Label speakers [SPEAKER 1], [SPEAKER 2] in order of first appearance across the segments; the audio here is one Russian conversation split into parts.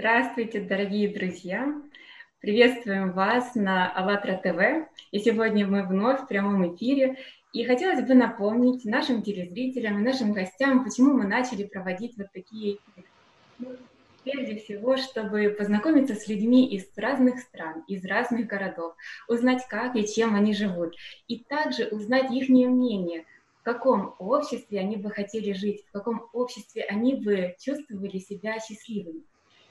[SPEAKER 1] Здравствуйте, дорогие друзья! Приветствуем вас на АЛЛАТРА ТВ. И сегодня мы вновь в прямом эфире. И хотелось бы напомнить нашим телезрителям и нашим гостям, почему мы начали проводить вот такие эфиры. Прежде всего, чтобы познакомиться с людьми из разных стран, из разных городов, узнать, как и чем они живут, и также узнать их мнение, в каком обществе они бы хотели жить, в каком обществе они бы чувствовали себя счастливыми.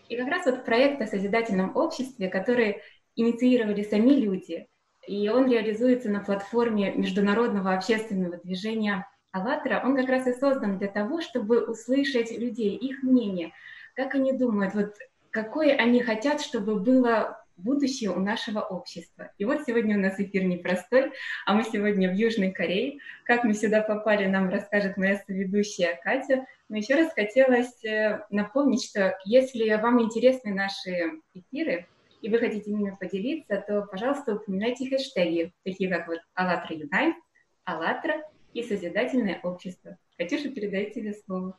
[SPEAKER 1] И как раз вот проект о созидательном обществе, который инициировали сами люди, и он реализуется на платформе международного общественного движения «АЛЛАТРА», он как раз и создан для того, чтобы услышать людей, их мнение, как они думают, вот какое они хотят, чтобы было будущее у нашего общества. И вот сегодня у нас эфир непростой, а мы сегодня в Южной Корее. Как мы сюда попали, нам расскажет моя соведущая Катя. Но еще раз хотелось э, напомнить, что если вам интересны наши эфиры, и вы хотите ими поделиться, то, пожалуйста, упоминайте хэштеги, такие как вот «АЛЛАТРА Юнайт», «АЛЛАТРА» и «Созидательное общество». Катюша, передаю тебе слово.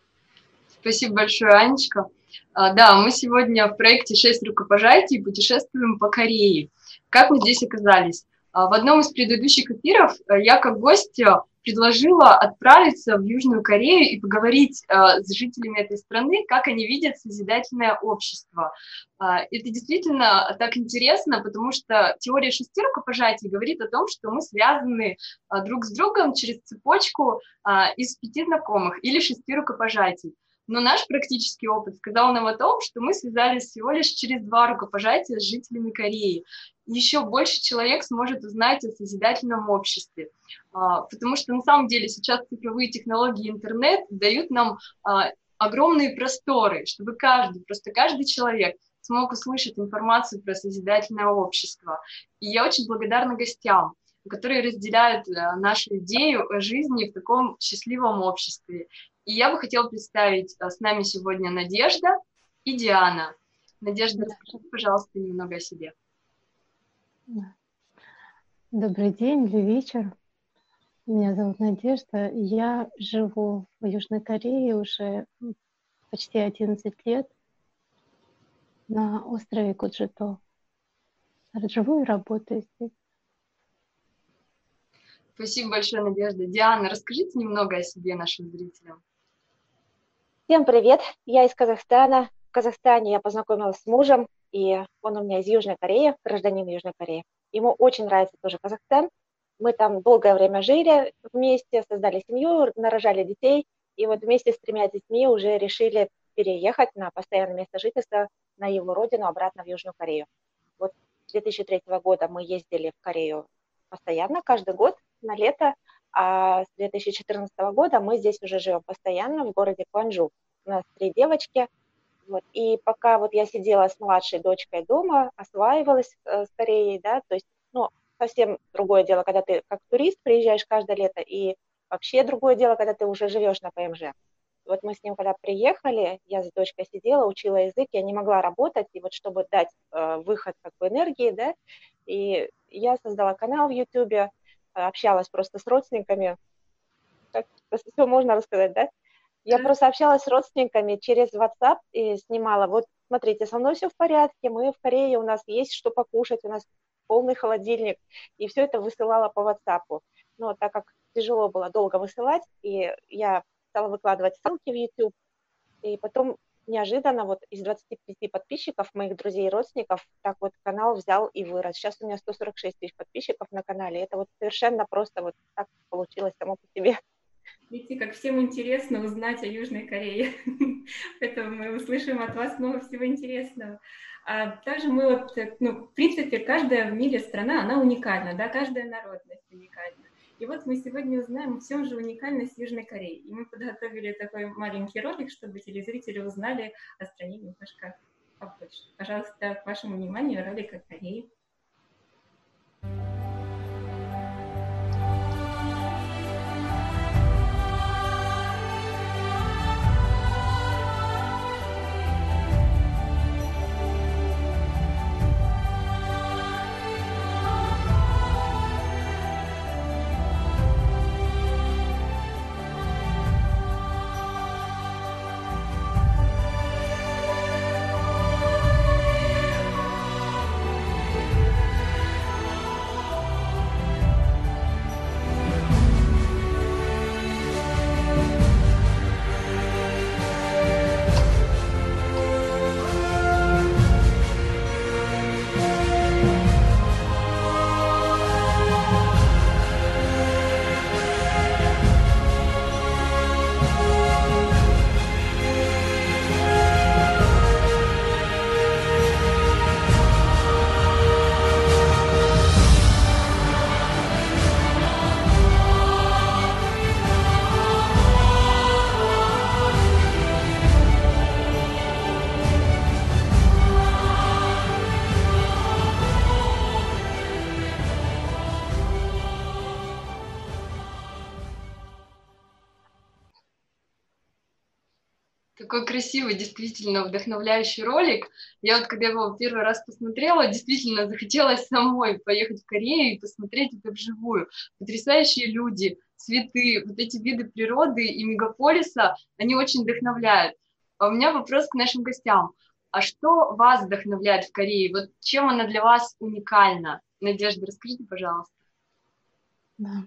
[SPEAKER 2] Спасибо большое, Анечка. А, да, мы сегодня в проекте «Шесть рукопожатий» путешествуем по Корее. Как мы здесь оказались? А, в одном из предыдущих эфиров э, я как гость предложила отправиться в Южную Корею и поговорить э, с жителями этой страны, как они видят созидательное общество. Э, это действительно так интересно, потому что теория шести рукопожатий говорит о том, что мы связаны э, друг с другом через цепочку э, из пяти знакомых или шести рукопожатий. Но наш практический опыт сказал нам о том, что мы связались всего лишь через два рукопожатия с жителями Кореи. Еще больше человек сможет узнать о созидательном обществе. А, потому что на самом деле сейчас цифровые технологии интернет дают нам а, огромные просторы, чтобы каждый, просто каждый человек смог услышать информацию про созидательное общество. И я очень благодарна гостям, которые разделяют э, нашу идею жизни в таком счастливом обществе. И я бы хотела представить э, с нами сегодня Надежда и Диана. Надежда, расскажи, пожалуйста, немного о себе.
[SPEAKER 3] Добрый день или вечер. Меня зовут Надежда. Я живу в Южной Корее уже почти 11 лет на острове Куджито. Живу и работаю здесь.
[SPEAKER 2] Спасибо большое, Надежда. Диана, расскажите немного о себе нашим зрителям.
[SPEAKER 4] Всем привет, я из Казахстана. В Казахстане я познакомилась с мужем, и он у меня из Южной Кореи, гражданин Южной Кореи. Ему очень нравится тоже Казахстан. Мы там долгое время жили вместе, создали семью, нарожали детей, и вот вместе с тремя детьми уже решили переехать на постоянное место жительства на его родину, обратно в Южную Корею. Вот с 2003 года мы ездили в Корею постоянно, каждый год на лето, а с 2014 года мы здесь уже живем постоянно в городе Кванжу. У нас три девочки. Вот. И пока вот я сидела с младшей дочкой дома, осваивалась э, да, то есть, ну, совсем другое дело, когда ты как турист приезжаешь каждое лето, и вообще другое дело, когда ты уже живешь на ПМЖ. Вот мы с ним, когда приехали, я с дочкой сидела, учила язык, я не могла работать, и вот чтобы дать э, выход как бы энергии, да, и я создала канал в Ютубе, общалась просто с родственниками. Так, все можно рассказать, да? Я просто общалась с родственниками через WhatsApp и снимала. Вот, смотрите, со мной все в порядке, мы в Корее, у нас есть что покушать, у нас полный холодильник. И все это высылала по WhatsApp. Но так как тяжело было долго высылать, и я стала выкладывать ссылки в YouTube, и потом неожиданно вот из 25 подписчиков, моих друзей и родственников, так вот канал взял и вырос. Сейчас у меня 146 тысяч подписчиков на канале. Это вот совершенно просто вот так получилось само по себе.
[SPEAKER 1] Видите, как всем интересно узнать о Южной Корее. Поэтому мы услышим от вас много всего интересного. А также мы вот, ну, в принципе, каждая в мире страна, она уникальна, да, каждая народность уникальна. И вот мы сегодня узнаем, в чем же уникальность Южной Кореи. И мы подготовили такой маленький ролик, чтобы телезрители узнали о стране немножко побольше. Пожалуйста, к вашему вниманию ролик о Корее.
[SPEAKER 2] Такой красивый, действительно вдохновляющий ролик. Я вот, когда его первый раз посмотрела, действительно захотелось самой поехать в Корею и посмотреть это вживую. Потрясающие люди, цветы, вот эти виды природы и мегаполиса, они очень вдохновляют. А у меня вопрос к нашим гостям. А что вас вдохновляет в Корее? Вот чем она для вас уникальна? Надежда, расскажите, пожалуйста.
[SPEAKER 3] Да.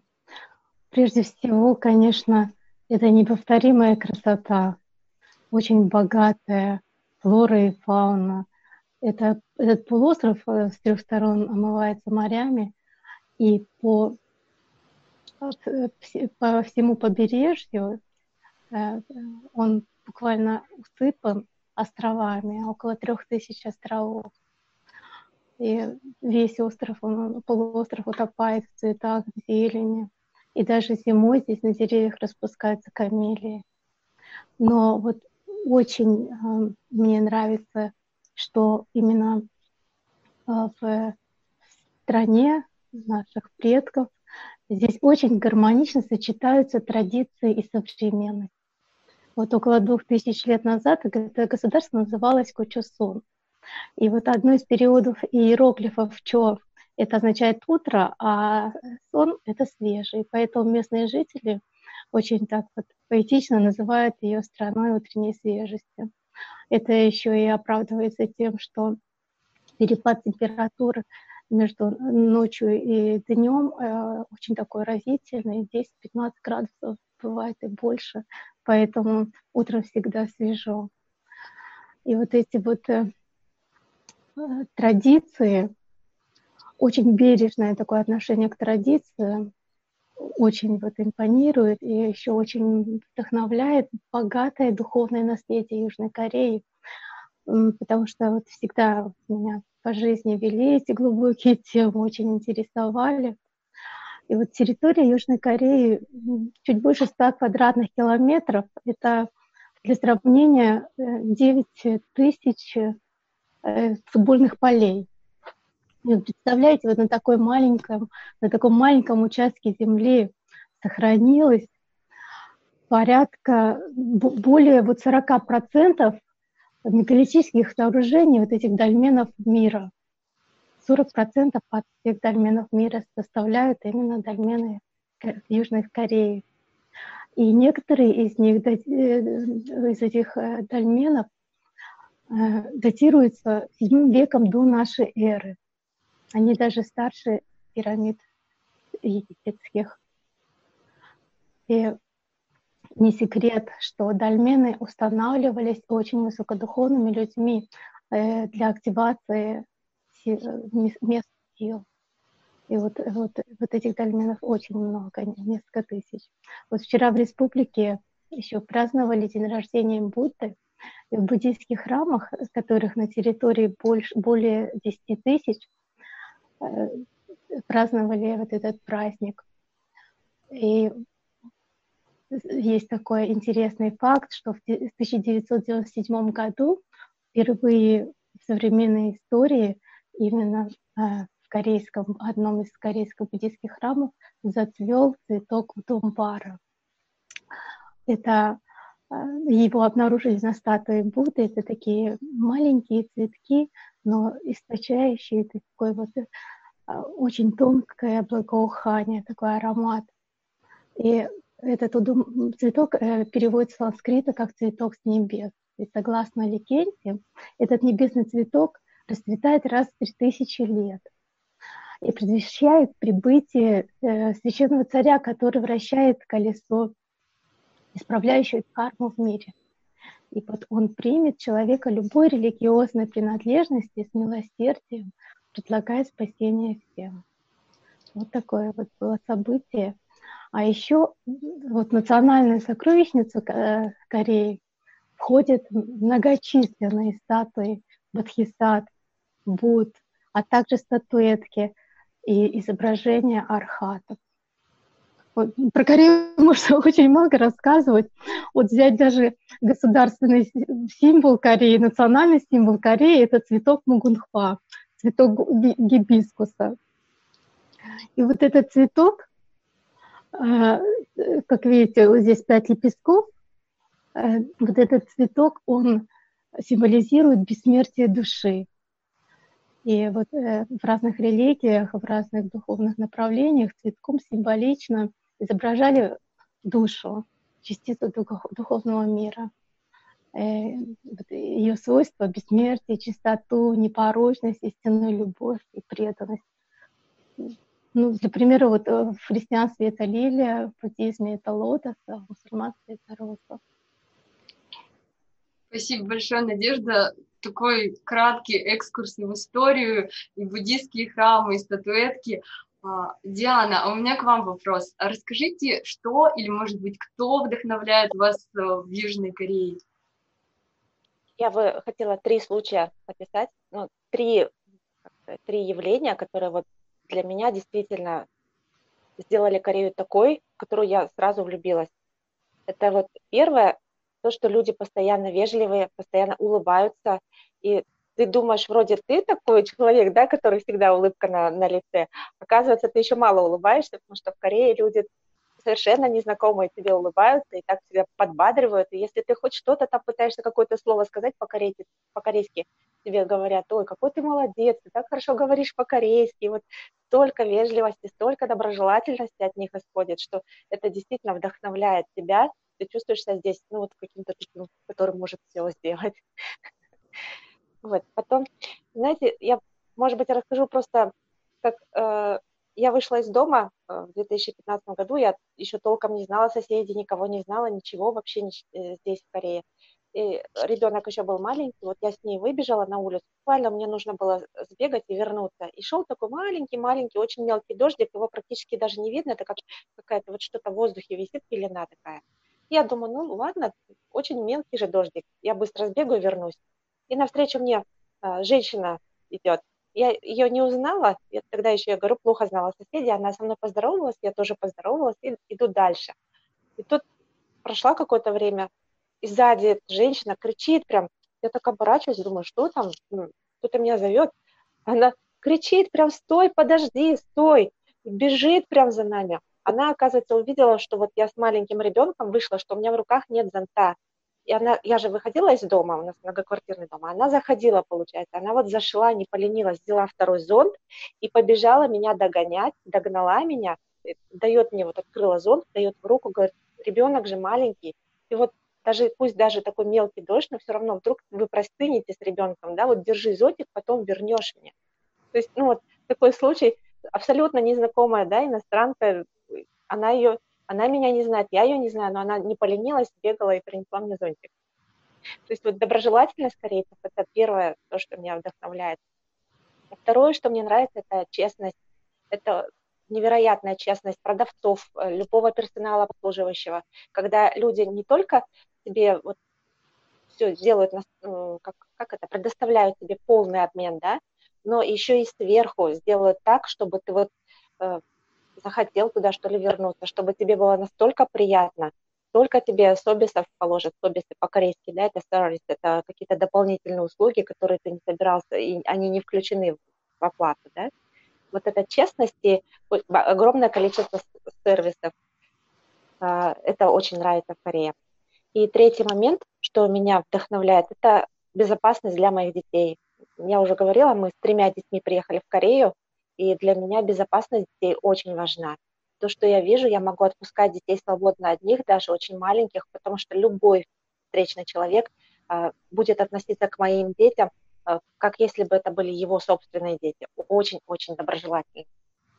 [SPEAKER 3] Прежде всего, конечно, это неповторимая красота, очень богатая флора и фауна. Это, этот полуостров э, с трех сторон омывается морями, и по, э, по всему побережью э, он буквально усыпан островами, около трех тысяч островов. И весь остров, он, полуостров утопает в цветах, в зелени. И даже зимой здесь на деревьях распускаются камелии. Но вот очень э, мне нравится, что именно э, в стране наших предков здесь очень гармонично сочетаются традиции и современность. Вот около двух тысяч лет назад это государство называлось Кучусун. И вот одно из периодов иероглифов Чо это означает утро, а сон – это свежий. Поэтому местные жители очень так вот поэтично называют ее страной утренней свежести. Это еще и оправдывается тем, что перепад температуры между ночью и днем э, очень такой разительный, 10-15 градусов бывает и больше, поэтому утром всегда свежо. И вот эти вот э, э традиции, очень бережное такое отношение к традициям, очень вот импонирует и еще очень вдохновляет богатое духовное наследие Южной Кореи, потому что вот всегда меня по жизни вели эти глубокие темы, очень интересовали. И вот территория Южной Кореи чуть больше 100 квадратных километров. Это для сравнения 9 э, тысяч э, футбольных полей. Вот представляете, вот на такой маленьком, на таком маленьком участке земли сохранилось порядка более вот 40% мегалитических сооружений вот этих дольменов мира. 40% от всех дольменов мира составляют именно дольмены Южной Кореи. И некоторые из них, э, из этих э, дольменов, э, датируются 7 веком до нашей эры. Они даже старше пирамид египетских. И не секрет, что дольмены устанавливались очень высокодуховными людьми э, для активации мест сил. И вот, вот, вот этих дольменов очень много, несколько тысяч. Вот вчера в республике еще праздновали день рождения Будды. И в буддийских храмах, которых на территории больше, более 10 тысяч, праздновали вот этот праздник. И есть такой интересный факт, что в 1997 году впервые в современной истории именно э, в корейском, одном из корейских буддийских храмов зацвел цветок Думбара. Это э, его обнаружили на статуе Будды. Это такие маленькие цветки, но источающие такой вот а, очень тонкое благоухание, такой аромат. И этот цветок э, переводится с санскрита как цветок с небес. И согласно легенде, этот небесный цветок расцветает раз в три тысячи лет и предвещает прибытие э, священного царя, который вращает колесо, исправляющее карму в мире. И вот он примет человека любой религиозной принадлежности с милосердием, предлагая спасение всем. Вот такое вот было событие. А еще вот национальная сокровищница э, Кореи входят многочисленные статуи Бодхисат, Буд, а также статуэтки и изображения архатов. Про Корею можно очень много рассказывать. Вот взять даже государственный символ Кореи, национальный символ Кореи – это цветок мугунхва цветок гибискуса. И вот этот цветок, а, как видите, вот здесь пять лепестков, э, вот этот цветок, он символизирует бессмертие души. И вот э, в разных религиях, в разных духовных направлениях цветком символично изображали душу, частицу духовного мира. Э, ее свойства бессмертие, чистоту, непорочность, истинную любовь и преданность. Ну, для примера, вот э, в христианстве это лилия, в буддизме это лотос, а в мусульманстве это роза.
[SPEAKER 2] Спасибо большое, Надежда. Такой краткий экскурс в историю, и буддийские храмы, и статуэтки. А, Диана, а у меня к вам вопрос. Расскажите, что или, может быть, кто вдохновляет вас э, в Южной Корее?
[SPEAKER 4] Я бы хотела три случая описать, ну, три, три явления, которые вот для меня действительно сделали Корею такой, в которую я сразу влюбилась. Это вот первое, то, что люди постоянно вежливые, постоянно улыбаются, и ты думаешь, вроде ты такой человек, да, который всегда улыбка на, на лице. Оказывается, ты еще мало улыбаешься, потому что в Корее люди совершенно незнакомые тебе улыбаются и так тебя подбадривают. И если ты хоть что-то там пытаешься какое-то слово сказать по-корейски, по-корейски, тебе говорят, ой, какой ты молодец, ты так хорошо говоришь по-корейски. И вот столько вежливости, столько доброжелательности от них исходит, что это действительно вдохновляет тебя. Ты чувствуешь себя здесь, ну, вот каким-то таким, который может все сделать. Вот, потом, знаете, я, может быть, расскажу просто, как э, я вышла из дома э, в 2015 году, я еще толком не знала соседей, никого не знала, ничего вообще не, э, здесь, в Корее. И ребенок еще был маленький, вот я с ней выбежала на улицу, буквально мне нужно было сбегать и вернуться. И шел такой маленький-маленький, очень мелкий дождик, его практически даже не видно, это как какая-то вот что-то в воздухе висит, пелена такая. Я думаю, ну ладно, очень мелкий же дождик, я быстро сбегаю вернусь. И навстречу мне а, женщина идет, я ее не узнала, я тогда еще, я говорю, плохо знала соседей, она со мной поздоровалась, я тоже поздоровалась и иду дальше. И тут прошло какое-то время, и сзади женщина кричит прям, я так оборачиваюсь, думаю, что там, кто-то меня зовет. Она кричит прям, стой, подожди, стой, бежит прям за нами. Она, оказывается, увидела, что вот я с маленьким ребенком вышла, что у меня в руках нет зонта и она, я же выходила из дома, у нас многоквартирный дом, она заходила, получается, она вот зашла, не поленилась, взяла второй зонт и побежала меня догонять, догнала меня, э, дает мне вот, открыла зонт, дает в руку, говорит, ребенок же маленький, и вот даже, пусть даже такой мелкий дождь, но все равно вдруг вы простынете с ребенком, да, вот держи зонтик, потом вернешь мне. То есть, ну вот такой случай, абсолютно незнакомая, да, иностранка, она ее она меня не знает, я ее не знаю, но она не поленилась, бегала и принесла мне зонтик. То есть вот доброжелательность корейцев – это первое, то, что меня вдохновляет. Второе, что мне нравится, это честность. Это невероятная честность продавцов, э, любого персонала обслуживающего, когда люди не только тебе вот все делают, как, как это, предоставляют тебе полный обмен, да, но еще и сверху сделают так, чтобы ты вот э, захотел туда что ли вернуться, чтобы тебе было настолько приятно, только тебе собисов положат, собисы по-корейски, да, это сервис, это какие-то дополнительные услуги, которые ты не собирался, и они не включены в оплату, да. Вот честность и огромное количество сервисов, а, это очень нравится в Корее. И третий момент, что меня вдохновляет, это безопасность для моих детей. Я уже говорила, мы с тремя детьми приехали в Корею, и для меня безопасность детей очень важна. То, что я вижу, я могу отпускать детей свободно одних, даже очень маленьких, потому что любой встречный человек а, будет относиться к моим детям, а, как если бы это были его собственные дети. Очень-очень доброжелательно.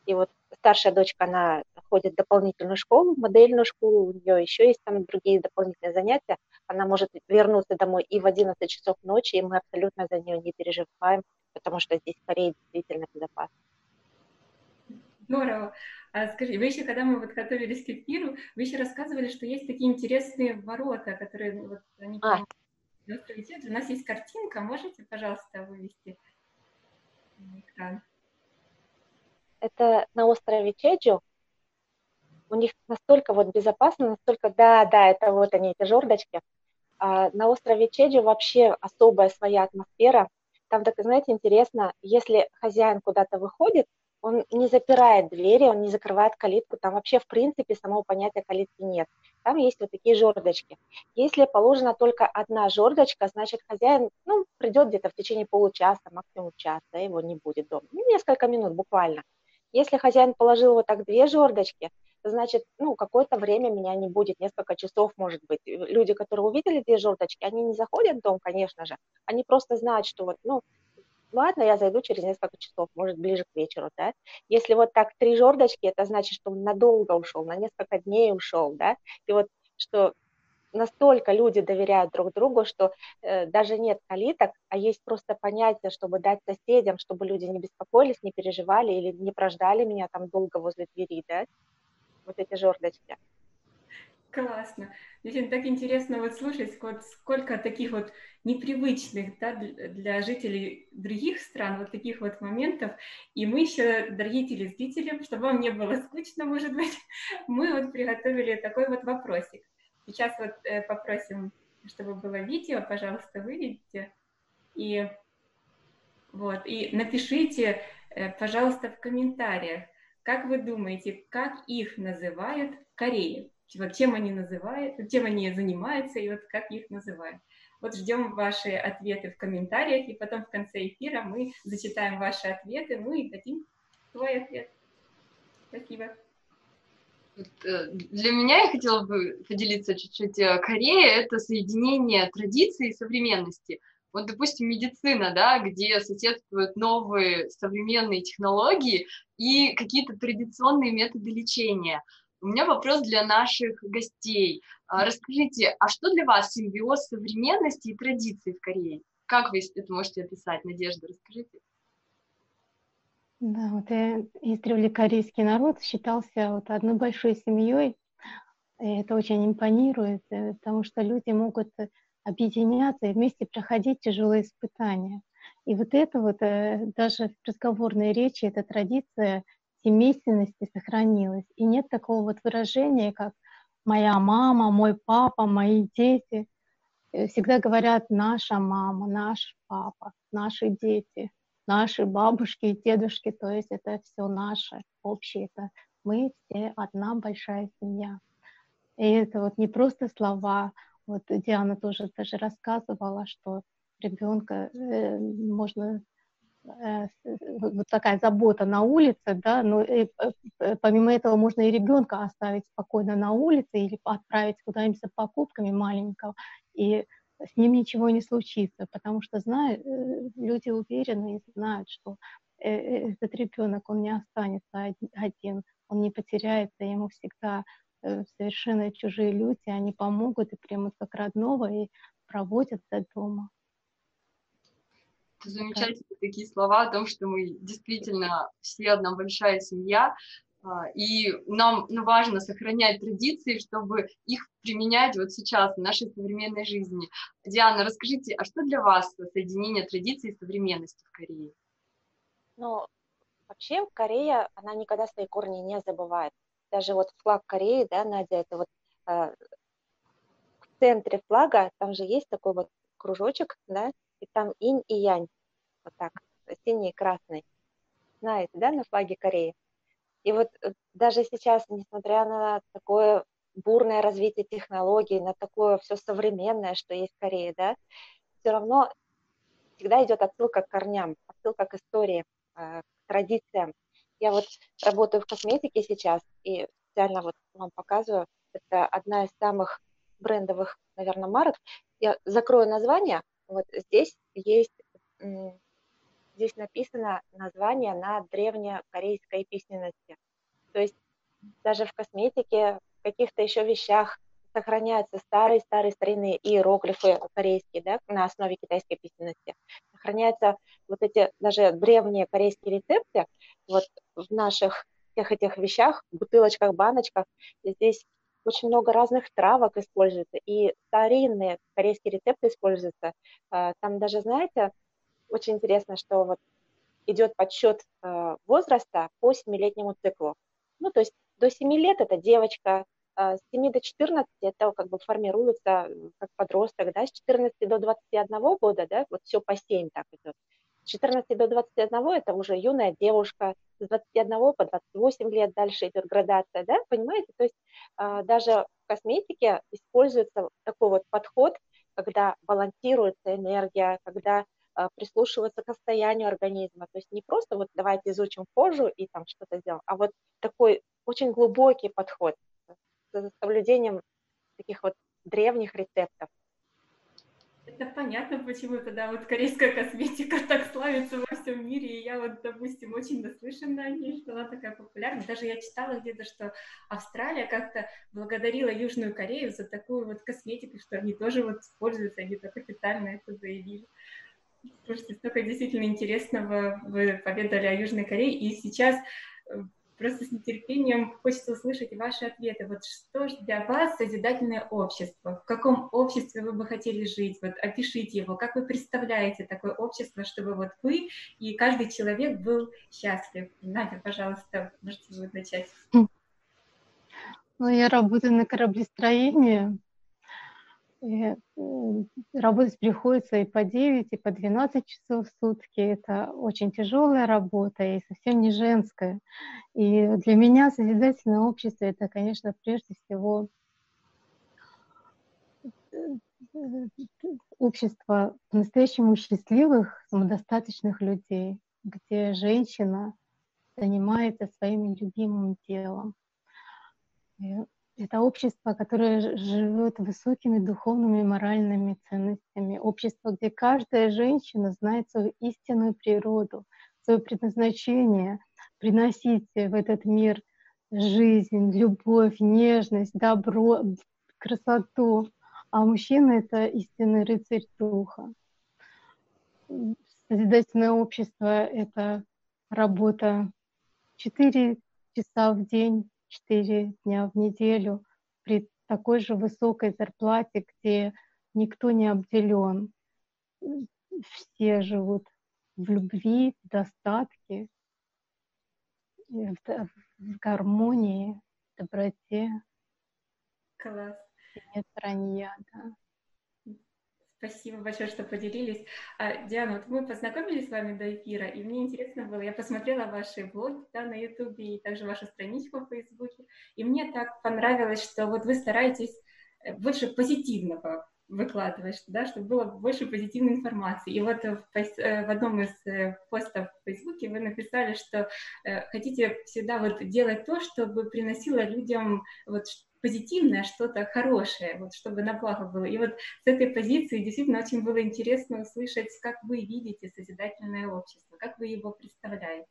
[SPEAKER 4] И вот старшая дочка, она ходит в дополнительную школу, модельную школу, у нее еще есть там другие дополнительные занятия. Она может вернуться домой и в 11 часов ночи, и мы абсолютно за нее не переживаем, потому что здесь Корея действительно безопасна.
[SPEAKER 1] Здорово. А скажи, вы еще, когда мы вот готовились к эфиру, вы еще рассказывали, что есть такие интересные ворота, которые вот они а. на острове Чеджу. У нас есть картинка, можете, пожалуйста, вывести на экран?
[SPEAKER 4] Это на острове Чеджу. У них настолько вот безопасно, настолько, да, да, это вот они, эти жердочки. А на острове Чеджу вообще особая своя атмосфера. Там, так, знаете, интересно, если хозяин куда-то выходит, он не запирает двери, он не закрывает калитку, там вообще в принципе самого понятия калитки нет. Там есть вот такие жердочки. Если положена только одна жердочка, значит хозяин ну, придет где-то в течение получаса, максимум часа, его не будет дома. Ну, несколько минут буквально. Если хозяин положил вот так две жердочки, значит, ну, какое-то время меня не будет, несколько часов, может быть. Люди, которые увидели две жердочки, они не заходят в дом, конечно же, они просто знают, что вот, ну, ладно, я зайду через несколько часов, может, ближе к вечеру, да. Если вот так три жердочки, это значит, что он надолго ушел, на несколько дней ушел, да, и вот что настолько люди доверяют друг другу, что э, даже нет калиток, а есть просто понятие, чтобы дать соседям, чтобы люди не беспокоились, не переживали или не прождали меня там долго возле двери, да, вот эти жердочки.
[SPEAKER 1] Классно. Действительно, так интересно вот слушать, вот сколько таких вот непривычных да, для жителей других стран, вот таких вот моментов. И мы еще, дорогие телезрители, чтобы вам не было скучно, может быть, мы вот приготовили такой вот вопросик. Сейчас вот э, попросим, чтобы было видео, пожалуйста, выведите. И вот, и напишите, э, пожалуйста, в комментариях, как вы думаете, как их называют в Корее? Чем они называют, чем они занимаются и вот как их называют. Вот ждем ваши ответы в комментариях, и потом в конце эфира мы зачитаем ваши ответы, ну и дадим свой ответ. Спасибо.
[SPEAKER 2] Э, для меня я хотела бы поделиться чуть-чуть. Э, Корея – это соединение традиции и современности. Вот, допустим, медицина, да, где соседствуют новые современные технологии и какие-то традиционные методы лечения. У меня вопрос для наших гостей. А, расскажите, а что для вас симбиоз современности и традиций в Корее? Как вы это можете описать, Надежда, расскажите.
[SPEAKER 3] Да, вот издревле корейский народ считался вот одной большой семьей. И это очень импонирует, э, потому что люди могут объединяться и вместе проходить тяжелые испытания. И вот это вот э, даже в разговорной речи, эта традиция семейственности сохранилась. И нет такого вот выражения, как «моя мама», «мой папа», «мои дети». Э, всегда говорят «наша мама», «наш папа», «наши дети», «наши бабушки и дедушки». То есть это все наше общее. Это мы все одна большая семья. И это вот не просто слова, вот Диана тоже даже рассказывала, что ребенка э, можно вот такая забота на улице, да, но и, э, помимо этого можно и ребенка оставить спокойно на улице или отправить куда-нибудь за покупками маленького, и с ним ничего не случится, потому что знают, люди уверены и знают, что этот ребенок, он не останется один, он не потеряется, ему всегда Э, совершенно чужие люди, они помогут и примут как родного и проводят до дома.
[SPEAKER 2] Это замечательные такие слова о том, что мы действительно все одна большая семья, а, и нам ну, важно сохранять традиции, чтобы их применять вот сейчас в нашей современной жизни. Диана, расскажите, а что для вас соединение традиций и современности в Корее?
[SPEAKER 4] Ну, вообще Корея, она никогда свои корни не забывает даже вот флаг Кореи, да, Надя, это вот э, в центре флага, там же есть такой вот кружочек, да, и там инь и янь, вот так, синий и красный. Знаете, да, на флаге Кореи. И вот э, даже сейчас, несмотря на такое бурное развитие технологий, на такое все современное, что есть в Корее, да, все равно всегда идет отсылка к корням, отсылка к истории, э, к традициям. Я вот работаю в косметике сейчас, и специально вот вам показываю. Это одна из самых брендовых, наверное, марок. Я закрою название. Вот здесь есть, здесь написано название на древнекорейской письменности. То есть даже в косметике, в каких-то еще вещах сохраняются старые-старые старинные иероглифы корейские, да, на основе китайской письменности. Сохраняются вот эти даже древние корейские рецепты вот в наших всех этих вещах, бутылочках, баночках. здесь очень много разных травок используется, и старинные корейские рецепты используются. А, там даже, знаете, очень интересно, что вот идет подсчет а, возраста по семилетнему циклу. Ну, то есть до 7 лет это девочка, а, с 7 до 14 это как бы формируется как подросток, да, с 14 до 21 года, да, вот все по 7 так идет. С 14 до 21 это уже юная девушка, с 21 по 28 лет дальше идет градация, да, понимаете? То есть а, даже в косметике используется такой вот подход, когда балансируется энергия, когда а, прислушиваться к состоянию организма. То есть не просто вот давайте изучим кожу и там что-то сделаем, а вот такой очень глубокий подход с соблюдением таких вот древних рецептов.
[SPEAKER 1] Это понятно, почему тогда вот корейская косметика так славится во всем мире. И я вот, допустим, очень наслышана о ней, что она такая популярная. Даже я читала где-то, что Австралия как-то благодарила Южную Корею за такую вот косметику, что они тоже вот используются, они так официально это заявили. Слушайте, столько действительно интересного вы поведали о Южной Корее. И сейчас э, Просто с нетерпением хочется услышать ваши ответы. Вот что же для вас созидательное общество? В каком обществе вы бы хотели жить? Вот опишите его. Как вы представляете такое общество, чтобы вот вы и каждый человек был счастлив? Надя, пожалуйста, можете вы начать.
[SPEAKER 3] Ну, я работаю на кораблестроении, и работать приходится и по 9, и по 12 часов в сутки. Это очень тяжелая работа и совсем не женская. И для меня созидательное общество — это, конечно, прежде всего общество по-настоящему счастливых, самодостаточных людей, где женщина занимается своим любимым делом. Это общество, которое живет высокими духовными и моральными ценностями. Общество, где каждая женщина знает свою истинную природу, свое предназначение, приносить в этот мир жизнь, любовь, нежность, добро, красоту. А мужчина — это истинный рыцарь духа. Созидательное общество — это работа 4 часа в день, четыре дня в неделю при такой же высокой зарплате, где никто не обделен. Все живут в любви, в достатке, в, в гармонии, в доброте.
[SPEAKER 1] Класс.
[SPEAKER 3] Нет вранья, да.
[SPEAKER 1] Спасибо большое, что поделились. А, Диана, вот мы познакомились с вами до эфира, и мне интересно было, я посмотрела ваши блоги да, на Ютубе и также вашу страничку в Фейсбуке, и мне так понравилось, что вот вы стараетесь э, больше позитивного выкладывать, да, чтобы было больше позитивной информации. И вот в, э, в одном из э, постов в Фейсбуке вы написали, что хотите всегда вот делать то, чтобы приносило людям вот позитивное, что-то хорошее, вот, чтобы на благо было. И вот с этой позиции действительно очень было интересно услышать, как вы видите созидательное общество, как вы его представляете.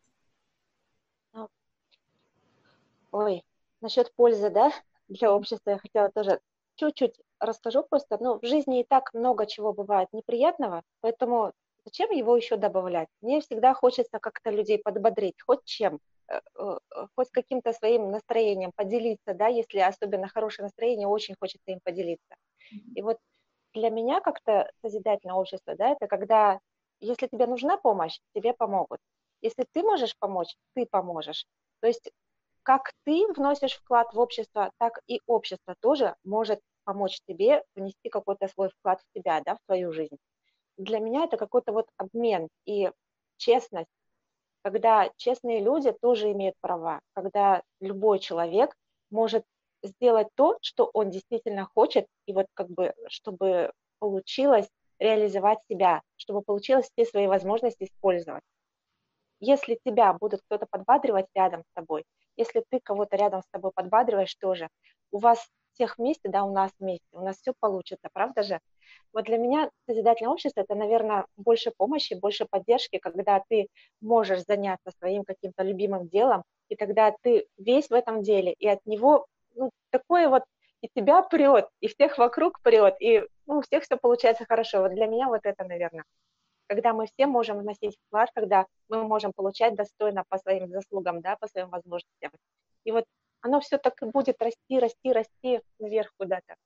[SPEAKER 4] Ой, насчет пользы, да, для общества я хотела тоже чуть-чуть расскажу просто. Ну, в жизни и так много чего бывает неприятного, поэтому зачем его еще добавлять? Мне всегда хочется как-то людей подбодрить, хоть чем. Э, хоть каким-то своим настроением поделиться, да, если особенно хорошее настроение, очень хочется им поделиться. И вот для меня как-то созидательное общество, да, это когда, если тебе нужна помощь, тебе помогут. Если ты можешь помочь, ты поможешь. То есть как ты вносишь вклад в общество, так и общество тоже может помочь тебе внести какой-то свой вклад в тебя, да, в твою жизнь. Для меня это какой-то вот обмен и честность, когда честные люди тоже имеют права, когда любой человек может сделать то, что он действительно хочет, и вот как бы, чтобы получилось реализовать себя, чтобы получилось все свои возможности использовать. Если тебя будут кто-то подбадривать рядом с тобой, если ты кого-то рядом с тобой подбадриваешь тоже, у вас всех вместе, да, у нас вместе, у нас все получится, правда же? Вот для меня созидательное общество – это, наверное, больше помощи, больше поддержки, когда ты можешь заняться своим каким-то любимым делом, и тогда ты весь в этом деле, и от него ну, такое вот и тебя прет, и всех вокруг прет, и ну, у всех все получается хорошо. Вот для меня вот это, наверное, когда мы все можем вносить вклад, когда мы можем получать достойно по своим заслугам, да, по своим возможностям. И вот оно все так и будет расти, расти, расти наверх куда-то.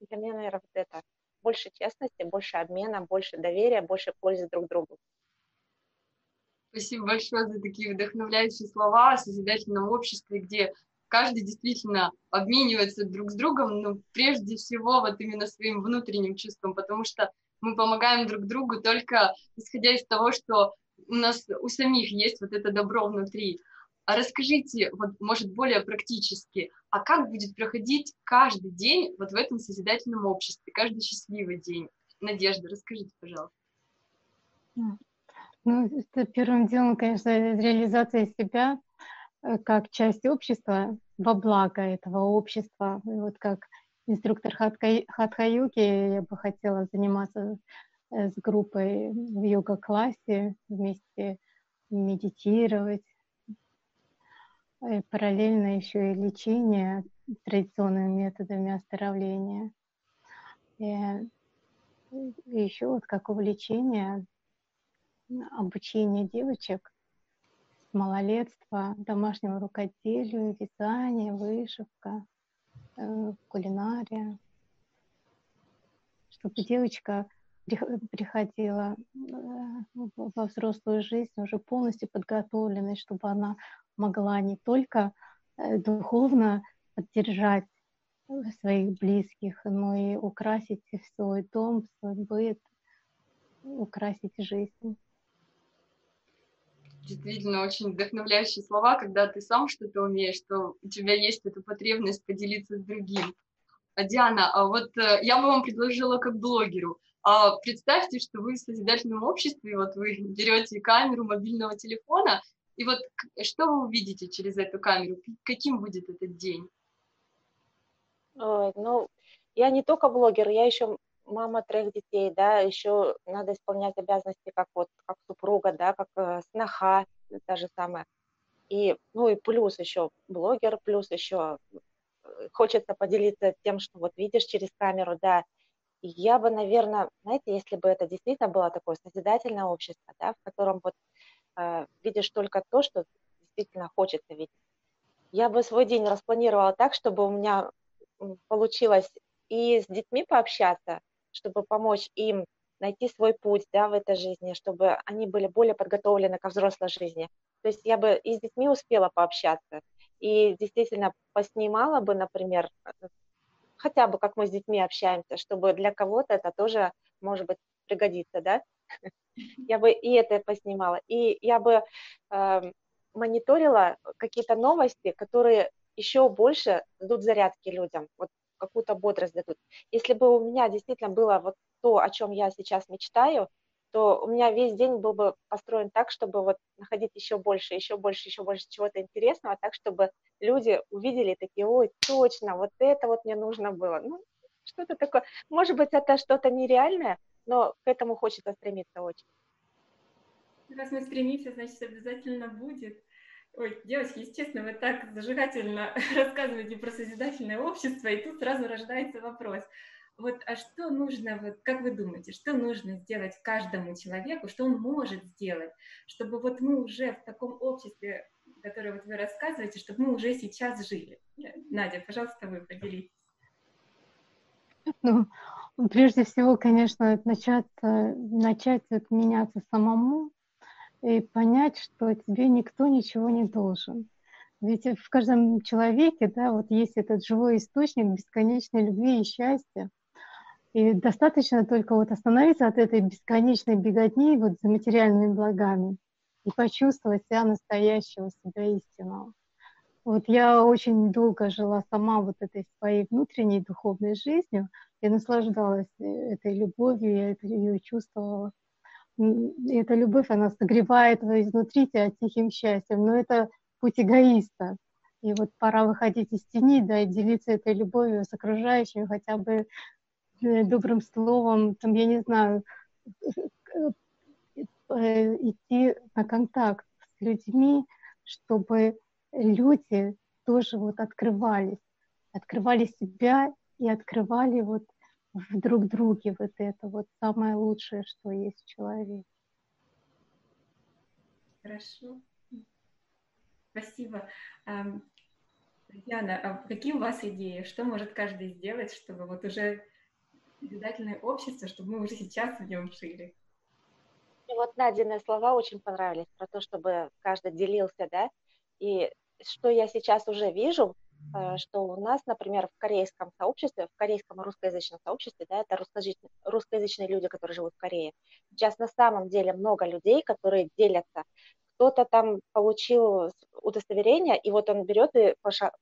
[SPEAKER 4] Для меня, наверное, вот это. Больше честности, больше обмена, больше доверия, больше пользы друг другу.
[SPEAKER 2] Спасибо большое за такие вдохновляющие слова о созидательном обществе, где каждый действительно обменивается друг с другом, но прежде всего вот именно своим внутренним чувством, потому что мы помогаем друг другу только исходя из того, что у нас у самих есть вот это добро внутри. А расскажите, вот, может, более практически, а как будет проходить каждый день вот в этом созидательном обществе, каждый счастливый день? Надежда, расскажите, пожалуйста.
[SPEAKER 3] Ну, это первым делом, конечно, реализация себя э, как часть общества, во благо этого общества. И вот как инструктор хатха-йоги я бы хотела заниматься э, с группой в йога-классе, вместе медитировать. И параллельно еще и лечение традиционными методами оздоровления. И, еще вот как увлечение обучение девочек с малолетства домашнему рукоделию, вязание, вышивка, э, кулинария, чтобы девочка приходила э, во взрослую жизнь уже полностью подготовленной, чтобы она могла не только э, духовно поддержать своих близких, но и украсить свой дом, свой быт, украсить жизнь
[SPEAKER 2] действительно очень вдохновляющие слова, когда ты сам что-то умеешь, что у тебя есть эта потребность поделиться с другим. А, Диана, а вот э, я бы вам предложила как блогеру, а представьте, что вы в созидательном обществе, вот вы берете камеру мобильного телефона, и вот что вы увидите через эту камеру? Каким будет этот день?
[SPEAKER 4] Ой, ну, я не только блогер, я еще мама трех детей, да, еще надо исполнять обязанности как вот, как супруга, да, как э, сноха, та же самая. И, ну и плюс еще блогер, плюс еще э, хочется поделиться тем, что вот видишь через камеру, да. Я бы, наверное, знаете, если бы это действительно было такое созидательное общество, да, в котором вот э, видишь только то, что действительно хочется видеть, я бы свой день распланировала так, чтобы у меня получилось и с детьми пообщаться, чтобы помочь им найти свой путь да, в этой жизни, чтобы они были более подготовлены ко взрослой жизни. То есть я бы и с детьми успела пообщаться, и действительно поснимала бы, например, хотя бы как мы с детьми общаемся, чтобы для кого-то это тоже, может быть, пригодится, да? Я бы и это поснимала, и я бы э, мониторила какие-то новости, которые еще больше дадут зарядки людям. Вот какую-то бодрость дадут. Если бы у меня действительно было вот то, о чем я сейчас мечтаю, то у меня весь день был бы построен так, чтобы вот находить еще больше, еще больше, еще больше чего-то интересного, так, чтобы люди увидели такие, ой, точно, вот это вот мне нужно было. Ну, что-то такое. Может быть, это что-то нереальное, но к этому хочется стремиться очень.
[SPEAKER 1] Раз мы стремимся, значит, обязательно будет. Ой, девочки, честно, вы так зажигательно рассказываете про созидательное общество, и тут сразу рождается вопрос. Вот, а что нужно, вот, как вы думаете, что нужно сделать каждому человеку, что он может сделать, чтобы вот мы уже в таком обществе, которое вот вы рассказываете, чтобы мы уже сейчас жили? Надя, пожалуйста, вы поделитесь.
[SPEAKER 3] Ну, прежде всего, конечно, начать, начать меняться самому, и понять, что тебе никто ничего не должен. Ведь в каждом человеке, да, вот есть этот живой источник бесконечной любви и счастья. И достаточно только вот остановиться от этой бесконечной беготни вот за материальными благами и почувствовать себя настоящего, себя истинного. Вот я очень долго жила сама вот этой своей внутренней духовной жизнью, я наслаждалась этой любовью, я это ее чувствовала эта любовь, она согревает изнутри тебя тихим счастьем, но это путь эгоиста. И вот пора выходить из тени, да, и делиться этой любовью с окружающими, хотя бы э, добрым словом, там, я не знаю, э, идти на контакт с людьми, чтобы люди тоже вот открывались, открывали себя и открывали вот в друг друге вот это вот самое лучшее, что есть в человеке.
[SPEAKER 1] Хорошо. Спасибо. Яна, а какие у вас идеи? Что может каждый сделать, чтобы вот уже обязательное общество, чтобы мы уже сейчас в нем жили?
[SPEAKER 4] И вот Надины слова очень понравились про то, чтобы каждый делился, да, и что я сейчас уже вижу, э, что у нас, например, в корейском сообществе, в корейском русскоязычном сообществе, да, это русскоязычные, русскоязычные люди, которые живут в Корее. Сейчас на самом деле много людей, которые делятся. Кто-то там получил удостоверение, и вот он берет и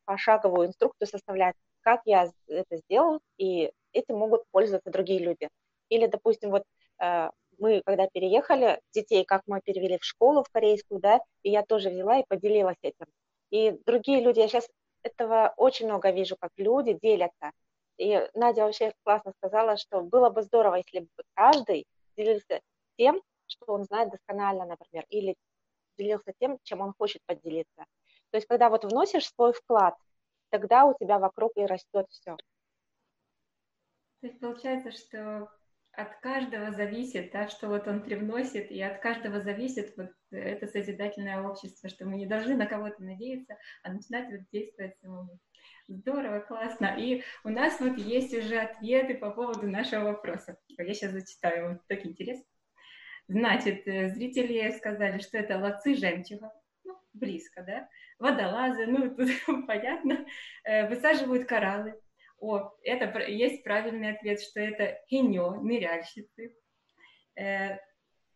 [SPEAKER 4] пошаговую инструкцию составляет, как я это сделал, и этим могут пользоваться другие люди. Или, допустим, вот э, мы, когда переехали, детей, как мы перевели в школу в корейскую, да, и я тоже взяла и поделилась этим. И другие люди, я сейчас этого очень много вижу, как люди делятся. И Надя вообще классно сказала, что было бы здорово, если бы каждый делился тем, что он знает досконально, например, или делился тем, чем он хочет поделиться. То есть, когда вот вносишь свой вклад, тогда у тебя вокруг и растет все.
[SPEAKER 1] То есть получается, что от каждого зависит, да, что вот он привносит, и от каждого зависит вот это созидательное общество, что мы не должны на кого-то надеяться, а начинать вот действовать самому. Здорово, классно. И у нас вот есть уже ответы по поводу нашего вопроса. Я сейчас зачитаю, вот так интересно. Значит, э, зрители сказали, что это лацы жемчуга, ну, близко, да, водолазы, ну, тут понятно, э, высаживают кораллы, о, это есть правильный ответ, что это хиньо, ныряльщицы. Э,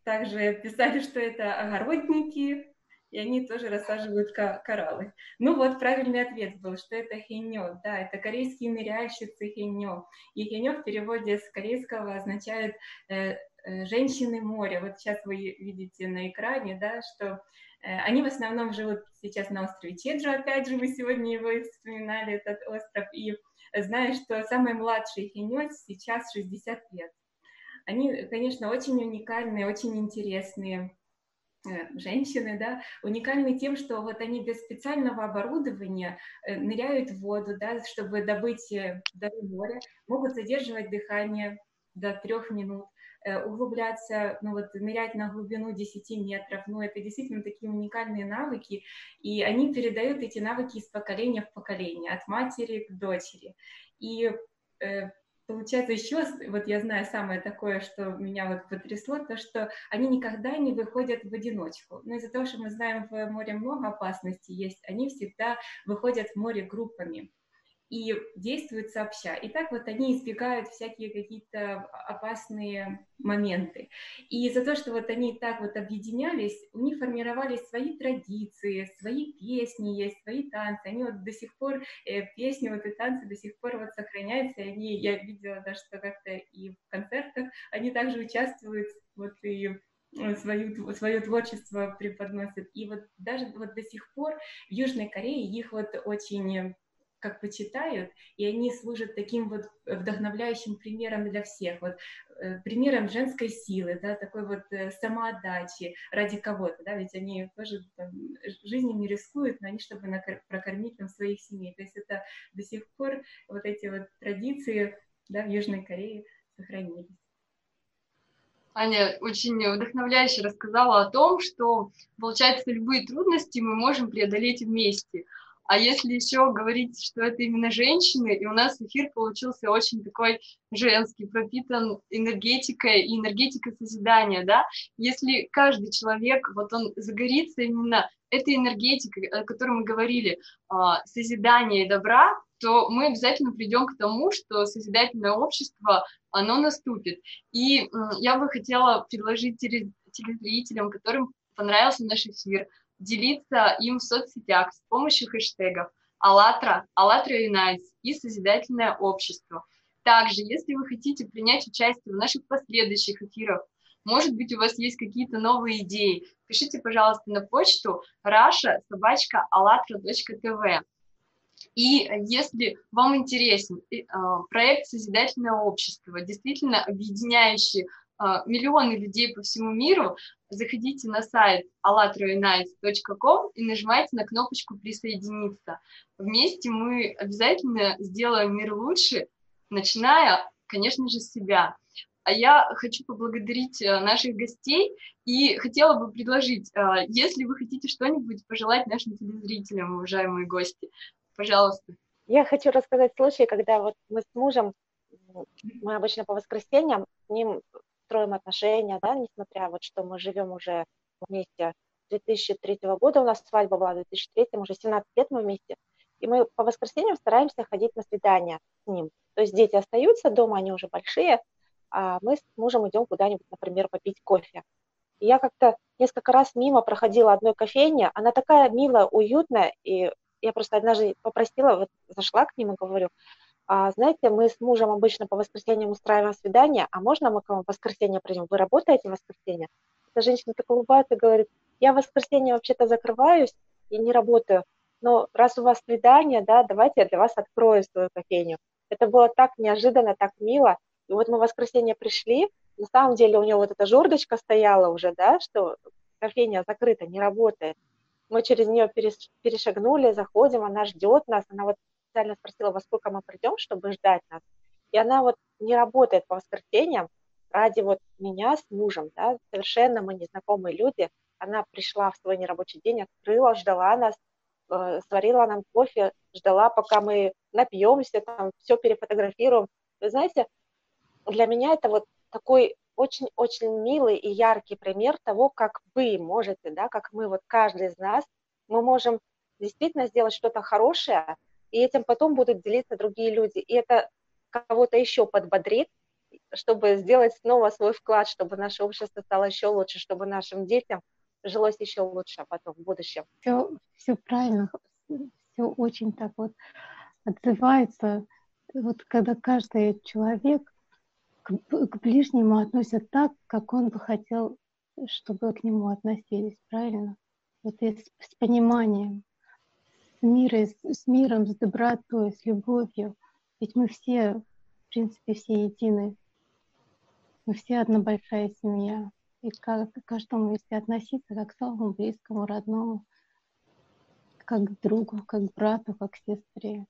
[SPEAKER 1] также писали, что это огородники, и они тоже рассаживают кораллы. Ну вот, правильный ответ был, что это хиньо, да, это корейские ныряльщицы хиньо. И хиньо в переводе с корейского означает э, э, женщины моря. Вот сейчас вы видите на экране, да, что они в основном живут сейчас на острове Чеджу, опять же, мы сегодня его вспоминали, этот остров, и зная, что самый младший хинец сейчас 60 лет. Они, конечно, очень уникальные, очень интересные э, женщины, да, уникальны тем, что вот они без специального оборудования э, ныряют в воду, да, чтобы добыть э, до моря, могут задерживать дыхание до трех минут, Э, углубляться, ну вот нырять на глубину 10 метров, ну это действительно такие уникальные навыки, и они передают эти навыки из поколения в поколение, от матери к дочери. И э, получается еще, вот я знаю самое такое, что меня вот потрясло, то, что они никогда не выходят в одиночку. Но из-за того, что мы знаем, в море много опасностей есть, они всегда выходят в море группами и действуют сообща. И так вот они избегают всякие какие-то опасные моменты. И за то, что вот они так вот объединялись, у них формировались свои традиции, свои песни есть, свои танцы. Они вот до сих пор, э, песни вот и танцы до сих пор вот сохраняются. И они, я видела даже, что как-то и в концертах они также участвуют вот и э, свою, свое творчество преподносят. И вот даже вот до сих пор в Южной Корее их вот очень как почитают, и они служат таким вот вдохновляющим примером для всех, вот э, примером женской силы, да, такой вот э, самоотдачи ради кого-то, да, ведь они тоже там, жизнью рискуют, но они чтобы прокормить там своих семей, то есть это до сих пор вот эти вот традиции, да, в Южной Корее сохранились.
[SPEAKER 2] Аня очень вдохновляюще рассказала о том, что, получается, любые трудности мы можем преодолеть вместе. А если еще говорить, что это именно женщины, и у нас эфир получился очень такой женский, пропитан энергетикой и энергетикой созидания, да, если каждый человек, вот он загорится именно этой энергетикой, о которой мы говорили, а, созидания и добра, то мы обязательно придем к тому, что созидательное общество, оно наступит. И я бы хотела предложить телезрителям, которым понравился наш эфир, делиться им в соцсетях с помощью хэштегов «АЛЛАТРА», «АЛЛАТРА Unites» и «Созидательное общество». Также, если вы хотите принять участие в наших последующих эфирах, может быть, у вас есть какие-то новые идеи, пишите, пожалуйста, на почту rasha собачка allatra.tv. И если вам интересен э, проект «Созидательное общество», действительно объединяющий миллионы людей по всему миру, заходите на сайт allatrounites.com и нажимайте на кнопочку «Присоединиться». Вместе мы обязательно сделаем мир лучше, начиная, конечно же, с себя. А я хочу поблагодарить э, наших гостей и хотела бы предложить, э, если вы хотите что-нибудь пожелать нашим телезрителям, уважаемые гости, пожалуйста.
[SPEAKER 4] Я хочу рассказать случай, когда вот мы с мужем, мы обычно по воскресеньям с ним строим отношения, да, несмотря вот, что мы живем уже вместе 2003 года, у нас свадьба была в 2003, уже 17 лет мы вместе, И мы по воскресеньям стараемся ходить на свидания с ним. То есть дети остаются дома, они уже большие, а мы с мужем идем куда-нибудь, например, попить кофе. И я как-то несколько раз мимо проходила одной кофейни, она такая милая, уютная, и я просто однажды попросила, вот зашла к ним и говорю, а, знаете, мы с мужем обычно по воскресеньям устраиваем свидание, а можно мы к вам в воскресенье придем? Вы работаете в воскресенье? Эта женщина так улыбается и говорит, я в воскресенье вообще-то закрываюсь и не работаю, но раз у вас свидание, да, давайте я для вас открою свою кофейню. Это было так неожиданно, так мило. И вот мы в воскресенье пришли, на самом деле у него вот эта жердочка стояла уже, да, что кофейня закрыта, не работает. Мы через нее перешагнули, заходим, она ждет нас, она вот специально спросила, во сколько мы придем, чтобы ждать нас. И она вот не работает по воскресеньям ради вот меня с мужем, да, совершенно мы незнакомые люди. Она пришла в свой нерабочий день, открыла, ждала нас, э, сварила нам кофе, ждала, пока мы напьемся, там все перефотографируем. Вы знаете, для меня это вот такой очень-очень милый и яркий пример того, как вы можете, да, как мы, вот каждый из нас, мы можем действительно сделать что-то хорошее, и этим потом будут делиться другие люди. И это кого-то еще подбодрит, чтобы сделать снова свой вклад, чтобы наше общество стало еще лучше, чтобы нашим детям жилось еще лучше потом в будущем.
[SPEAKER 3] Все, все правильно, все очень так вот отзывается. Вот когда каждый человек к, к ближнему относится так, как он бы хотел, чтобы к нему относились, правильно? Вот с, с пониманием с, миром, с миром, с добротой, с любовью. Ведь мы все, в принципе, все едины. Мы все одна большая семья. И к каждому, если относиться как к самому близкому, родному, как к другу, как к брату, как к сестре,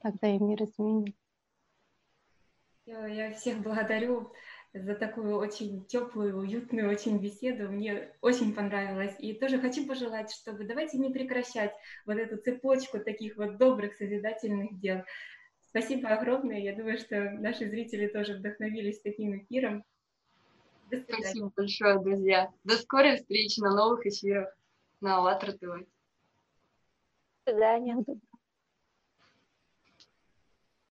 [SPEAKER 3] тогда и мир изменится.
[SPEAKER 1] Я всех благодарю за такую очень теплую, уютную, очень беседу. Мне очень понравилось. И тоже хочу пожелать, чтобы давайте не прекращать вот эту цепочку таких вот добрых, созидательных дел. Спасибо огромное. Я думаю, что наши зрители тоже вдохновились таким эфиром.
[SPEAKER 2] Спасибо большое, друзья. До скорой встречи на новых эфирах на АЛЛАТРА ТВ.
[SPEAKER 4] До свидания.